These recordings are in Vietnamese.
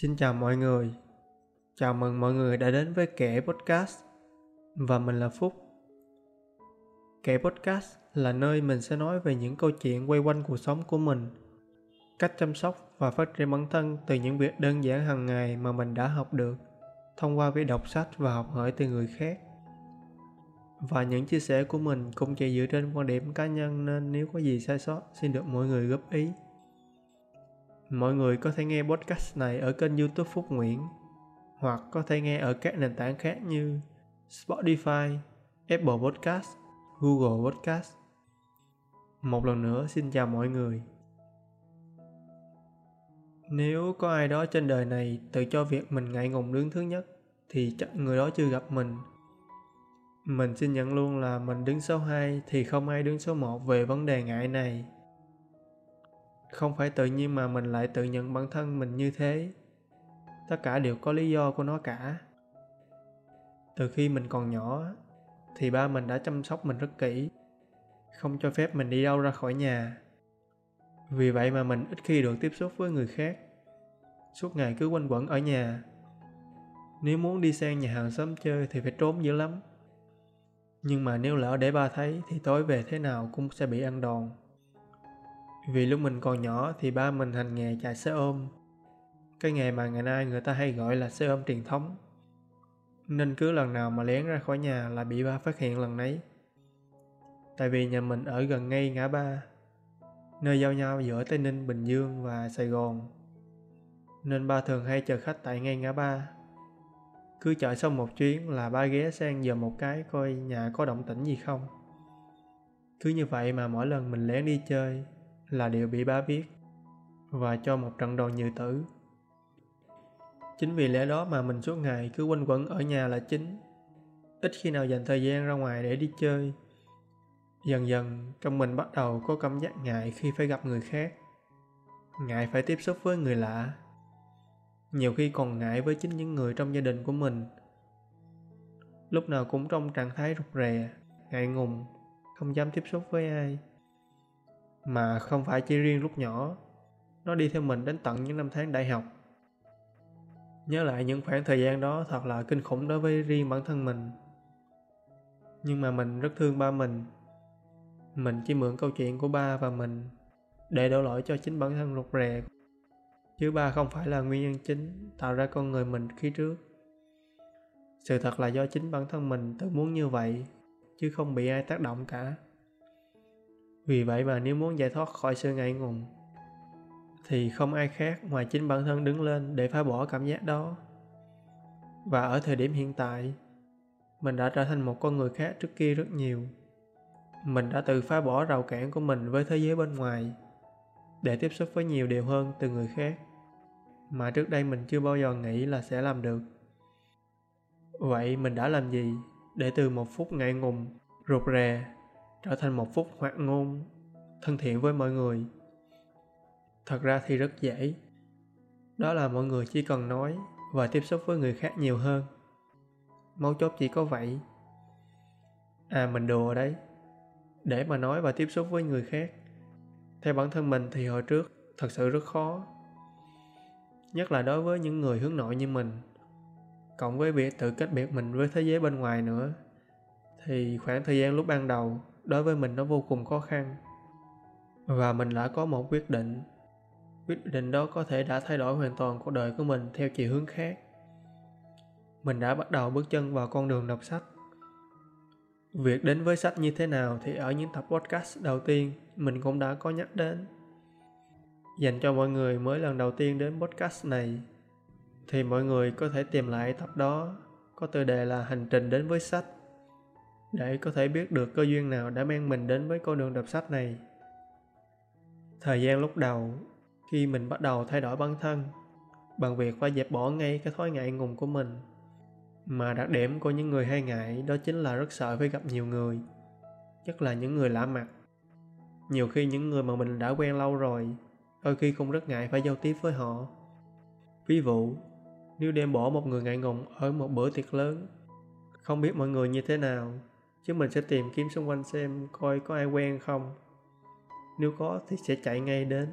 Xin chào mọi người. Chào mừng mọi người đã đến với Kể Podcast. Và mình là Phúc. Kể Podcast là nơi mình sẽ nói về những câu chuyện quay quanh cuộc sống của mình, cách chăm sóc và phát triển bản thân từ những việc đơn giản hàng ngày mà mình đã học được thông qua việc đọc sách và học hỏi từ người khác. Và những chia sẻ của mình cũng chỉ dựa trên quan điểm cá nhân nên nếu có gì sai sót xin được mọi người góp ý. Mọi người có thể nghe podcast này ở kênh youtube Phúc Nguyễn hoặc có thể nghe ở các nền tảng khác như Spotify, Apple Podcast, Google Podcast. Một lần nữa xin chào mọi người. Nếu có ai đó trên đời này tự cho việc mình ngại ngùng đứng thứ nhất thì chắc người đó chưa gặp mình. Mình xin nhận luôn là mình đứng số 2 thì không ai đứng số 1 về vấn đề ngại này không phải tự nhiên mà mình lại tự nhận bản thân mình như thế. Tất cả đều có lý do của nó cả. Từ khi mình còn nhỏ, thì ba mình đã chăm sóc mình rất kỹ, không cho phép mình đi đâu ra khỏi nhà. Vì vậy mà mình ít khi được tiếp xúc với người khác. Suốt ngày cứ quanh quẩn ở nhà. Nếu muốn đi sang nhà hàng xóm chơi thì phải trốn dữ lắm. Nhưng mà nếu lỡ để ba thấy thì tối về thế nào cũng sẽ bị ăn đòn vì lúc mình còn nhỏ thì ba mình hành nghề chạy xe ôm. Cái nghề mà ngày nay người ta hay gọi là xe ôm truyền thống. Nên cứ lần nào mà lén ra khỏi nhà là bị ba phát hiện lần nấy. Tại vì nhà mình ở gần ngay ngã ba, nơi giao nhau giữa Tây Ninh, Bình Dương và Sài Gòn. Nên ba thường hay chờ khách tại ngay ngã ba. Cứ chở xong một chuyến là ba ghé sang giờ một cái coi nhà có động tĩnh gì không. Cứ như vậy mà mỗi lần mình lén đi chơi là đều bị bá viết và cho một trận đòn như tử. Chính vì lẽ đó mà mình suốt ngày cứ quanh quẩn ở nhà là chính. Ít khi nào dành thời gian ra ngoài để đi chơi. Dần dần, trong mình bắt đầu có cảm giác ngại khi phải gặp người khác. Ngại phải tiếp xúc với người lạ. Nhiều khi còn ngại với chính những người trong gia đình của mình. Lúc nào cũng trong trạng thái rụt rè, ngại ngùng, không dám tiếp xúc với ai mà không phải chỉ riêng lúc nhỏ. Nó đi theo mình đến tận những năm tháng đại học. Nhớ lại những khoảng thời gian đó thật là kinh khủng đối với riêng bản thân mình. Nhưng mà mình rất thương ba mình. Mình chỉ mượn câu chuyện của ba và mình để đổ lỗi cho chính bản thân rụt rè. Chứ ba không phải là nguyên nhân chính tạo ra con người mình khi trước. Sự thật là do chính bản thân mình tự muốn như vậy, chứ không bị ai tác động cả vì vậy mà nếu muốn giải thoát khỏi sự ngại ngùng, thì không ai khác ngoài chính bản thân đứng lên để phá bỏ cảm giác đó. Và ở thời điểm hiện tại, mình đã trở thành một con người khác trước kia rất nhiều. Mình đã tự phá bỏ rào cản của mình với thế giới bên ngoài để tiếp xúc với nhiều điều hơn từ người khác mà trước đây mình chưa bao giờ nghĩ là sẽ làm được. Vậy mình đã làm gì để từ một phút ngại ngùng, rụt rè trở thành một phút hoạt ngôn, thân thiện với mọi người. Thật ra thì rất dễ. Đó là mọi người chỉ cần nói và tiếp xúc với người khác nhiều hơn. Mấu chốt chỉ có vậy. À mình đùa đấy. Để mà nói và tiếp xúc với người khác, theo bản thân mình thì hồi trước thật sự rất khó. Nhất là đối với những người hướng nội như mình. Cộng với việc tự cách biệt mình với thế giới bên ngoài nữa, thì khoảng thời gian lúc ban đầu đối với mình nó vô cùng khó khăn. Và mình đã có một quyết định. Quyết định đó có thể đã thay đổi hoàn toàn cuộc đời của mình theo chiều hướng khác. Mình đã bắt đầu bước chân vào con đường đọc sách. Việc đến với sách như thế nào thì ở những tập podcast đầu tiên mình cũng đã có nhắc đến. Dành cho mọi người mới lần đầu tiên đến podcast này, thì mọi người có thể tìm lại tập đó, có tựa đề là hành trình đến với sách để có thể biết được cơ duyên nào đã mang mình đến với con đường đọc sách này. Thời gian lúc đầu, khi mình bắt đầu thay đổi bản thân, bằng việc phải dẹp bỏ ngay cái thói ngại ngùng của mình. Mà đặc điểm của những người hay ngại đó chính là rất sợ phải gặp nhiều người, nhất là những người lạ mặt. Nhiều khi những người mà mình đã quen lâu rồi, đôi khi cũng rất ngại phải giao tiếp với họ. Ví dụ, nếu đem bỏ một người ngại ngùng ở một bữa tiệc lớn, không biết mọi người như thế nào chứ mình sẽ tìm kiếm xung quanh xem coi có ai quen không. Nếu có thì sẽ chạy ngay đến,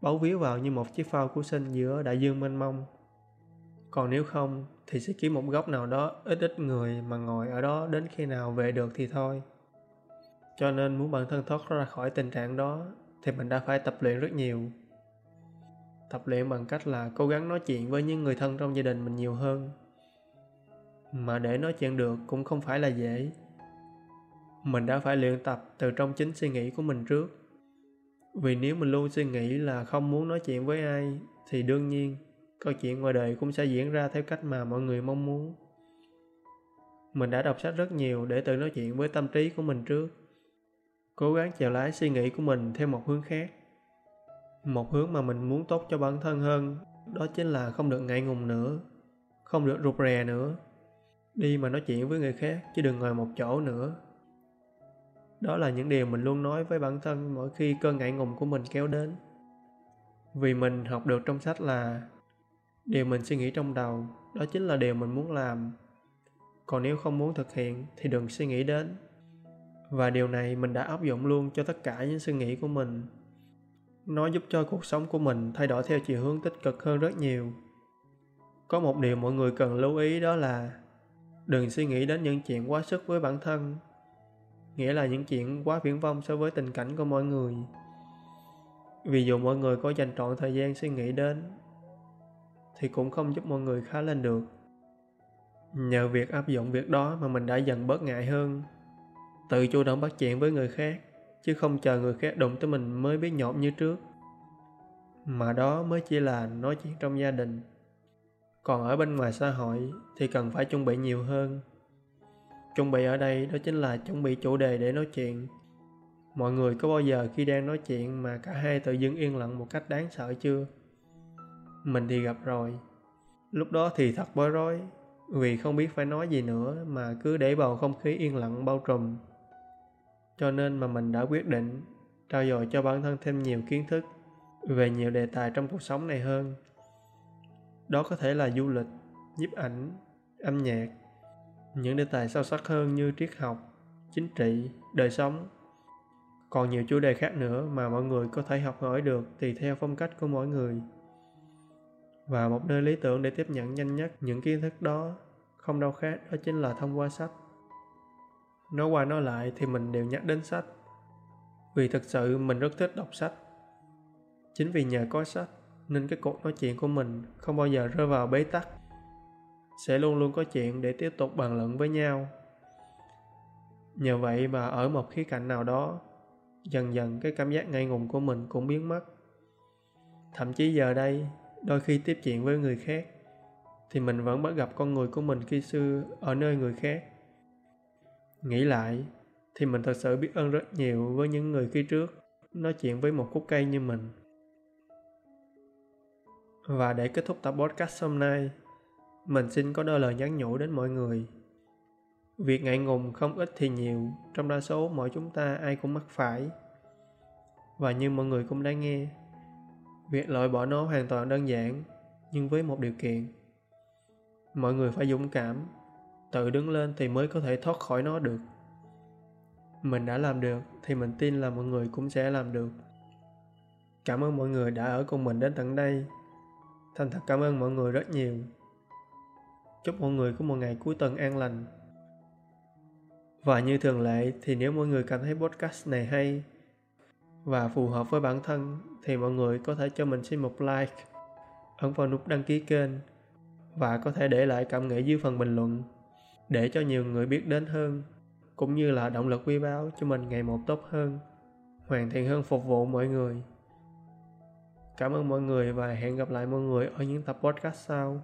bấu víu vào như một chiếc phao cứu sinh giữa đại dương mênh mông. Còn nếu không thì sẽ kiếm một góc nào đó ít ít người mà ngồi ở đó đến khi nào về được thì thôi. Cho nên muốn bản thân thoát ra khỏi tình trạng đó thì mình đã phải tập luyện rất nhiều. Tập luyện bằng cách là cố gắng nói chuyện với những người thân trong gia đình mình nhiều hơn. Mà để nói chuyện được cũng không phải là dễ mình đã phải luyện tập từ trong chính suy nghĩ của mình trước. Vì nếu mình luôn suy nghĩ là không muốn nói chuyện với ai, thì đương nhiên, câu chuyện ngoài đời cũng sẽ diễn ra theo cách mà mọi người mong muốn. Mình đã đọc sách rất nhiều để tự nói chuyện với tâm trí của mình trước. Cố gắng chèo lái suy nghĩ của mình theo một hướng khác. Một hướng mà mình muốn tốt cho bản thân hơn, đó chính là không được ngại ngùng nữa, không được rụt rè nữa. Đi mà nói chuyện với người khác chứ đừng ngồi một chỗ nữa đó là những điều mình luôn nói với bản thân mỗi khi cơn ngại ngùng của mình kéo đến. Vì mình học được trong sách là điều mình suy nghĩ trong đầu, đó chính là điều mình muốn làm. Còn nếu không muốn thực hiện thì đừng suy nghĩ đến. Và điều này mình đã áp dụng luôn cho tất cả những suy nghĩ của mình. Nó giúp cho cuộc sống của mình thay đổi theo chiều hướng tích cực hơn rất nhiều. Có một điều mọi người cần lưu ý đó là đừng suy nghĩ đến những chuyện quá sức với bản thân nghĩa là những chuyện quá viễn vông so với tình cảnh của mọi người. Vì dù mọi người có dành trọn thời gian suy nghĩ đến, thì cũng không giúp mọi người khá lên được. Nhờ việc áp dụng việc đó mà mình đã dần bớt ngại hơn. Tự chủ động bắt chuyện với người khác, chứ không chờ người khác đụng tới mình mới biết nhộn như trước. Mà đó mới chỉ là nói chuyện trong gia đình. Còn ở bên ngoài xã hội thì cần phải chuẩn bị nhiều hơn chuẩn bị ở đây đó chính là chuẩn bị chủ đề để nói chuyện. Mọi người có bao giờ khi đang nói chuyện mà cả hai tự dưng yên lặng một cách đáng sợ chưa? Mình thì gặp rồi. Lúc đó thì thật bối rối, vì không biết phải nói gì nữa mà cứ để bầu không khí yên lặng bao trùm. Cho nên mà mình đã quyết định trao dồi cho bản thân thêm nhiều kiến thức về nhiều đề tài trong cuộc sống này hơn. Đó có thể là du lịch, nhiếp ảnh, âm nhạc những đề tài sâu sắc hơn như triết học, chính trị, đời sống. Còn nhiều chủ đề khác nữa mà mọi người có thể học hỏi được tùy theo phong cách của mỗi người. Và một nơi lý tưởng để tiếp nhận nhanh nhất những kiến thức đó, không đâu khác đó chính là thông qua sách. Nói qua nói lại thì mình đều nhắc đến sách. Vì thực sự mình rất thích đọc sách. Chính vì nhờ có sách nên cái cuộc nói chuyện của mình không bao giờ rơi vào bế tắc sẽ luôn luôn có chuyện để tiếp tục bàn luận với nhau. Nhờ vậy mà ở một khía cạnh nào đó, dần dần cái cảm giác ngây ngùng của mình cũng biến mất. Thậm chí giờ đây, đôi khi tiếp chuyện với người khác, thì mình vẫn bắt gặp con người của mình khi xưa ở nơi người khác. Nghĩ lại, thì mình thật sự biết ơn rất nhiều với những người khi trước nói chuyện với một khúc cây như mình. Và để kết thúc tập podcast hôm nay mình xin có đôi lời nhắn nhủ đến mọi người. Việc ngại ngùng không ít thì nhiều, trong đa số mọi chúng ta ai cũng mắc phải. Và như mọi người cũng đã nghe, việc loại bỏ nó hoàn toàn đơn giản, nhưng với một điều kiện. Mọi người phải dũng cảm, tự đứng lên thì mới có thể thoát khỏi nó được. Mình đã làm được thì mình tin là mọi người cũng sẽ làm được. Cảm ơn mọi người đã ở cùng mình đến tận đây. Thành thật cảm ơn mọi người rất nhiều chúc mọi người có một ngày cuối tuần an lành. Và như thường lệ, thì nếu mọi người cảm thấy podcast này hay và phù hợp với bản thân, thì mọi người có thể cho mình xin một like, ấn vào nút đăng ký kênh và có thể để lại cảm nghĩ dưới phần bình luận để cho nhiều người biết đến hơn, cũng như là động lực quý báu cho mình ngày một tốt hơn, hoàn thiện hơn phục vụ mọi người. Cảm ơn mọi người và hẹn gặp lại mọi người ở những tập podcast sau.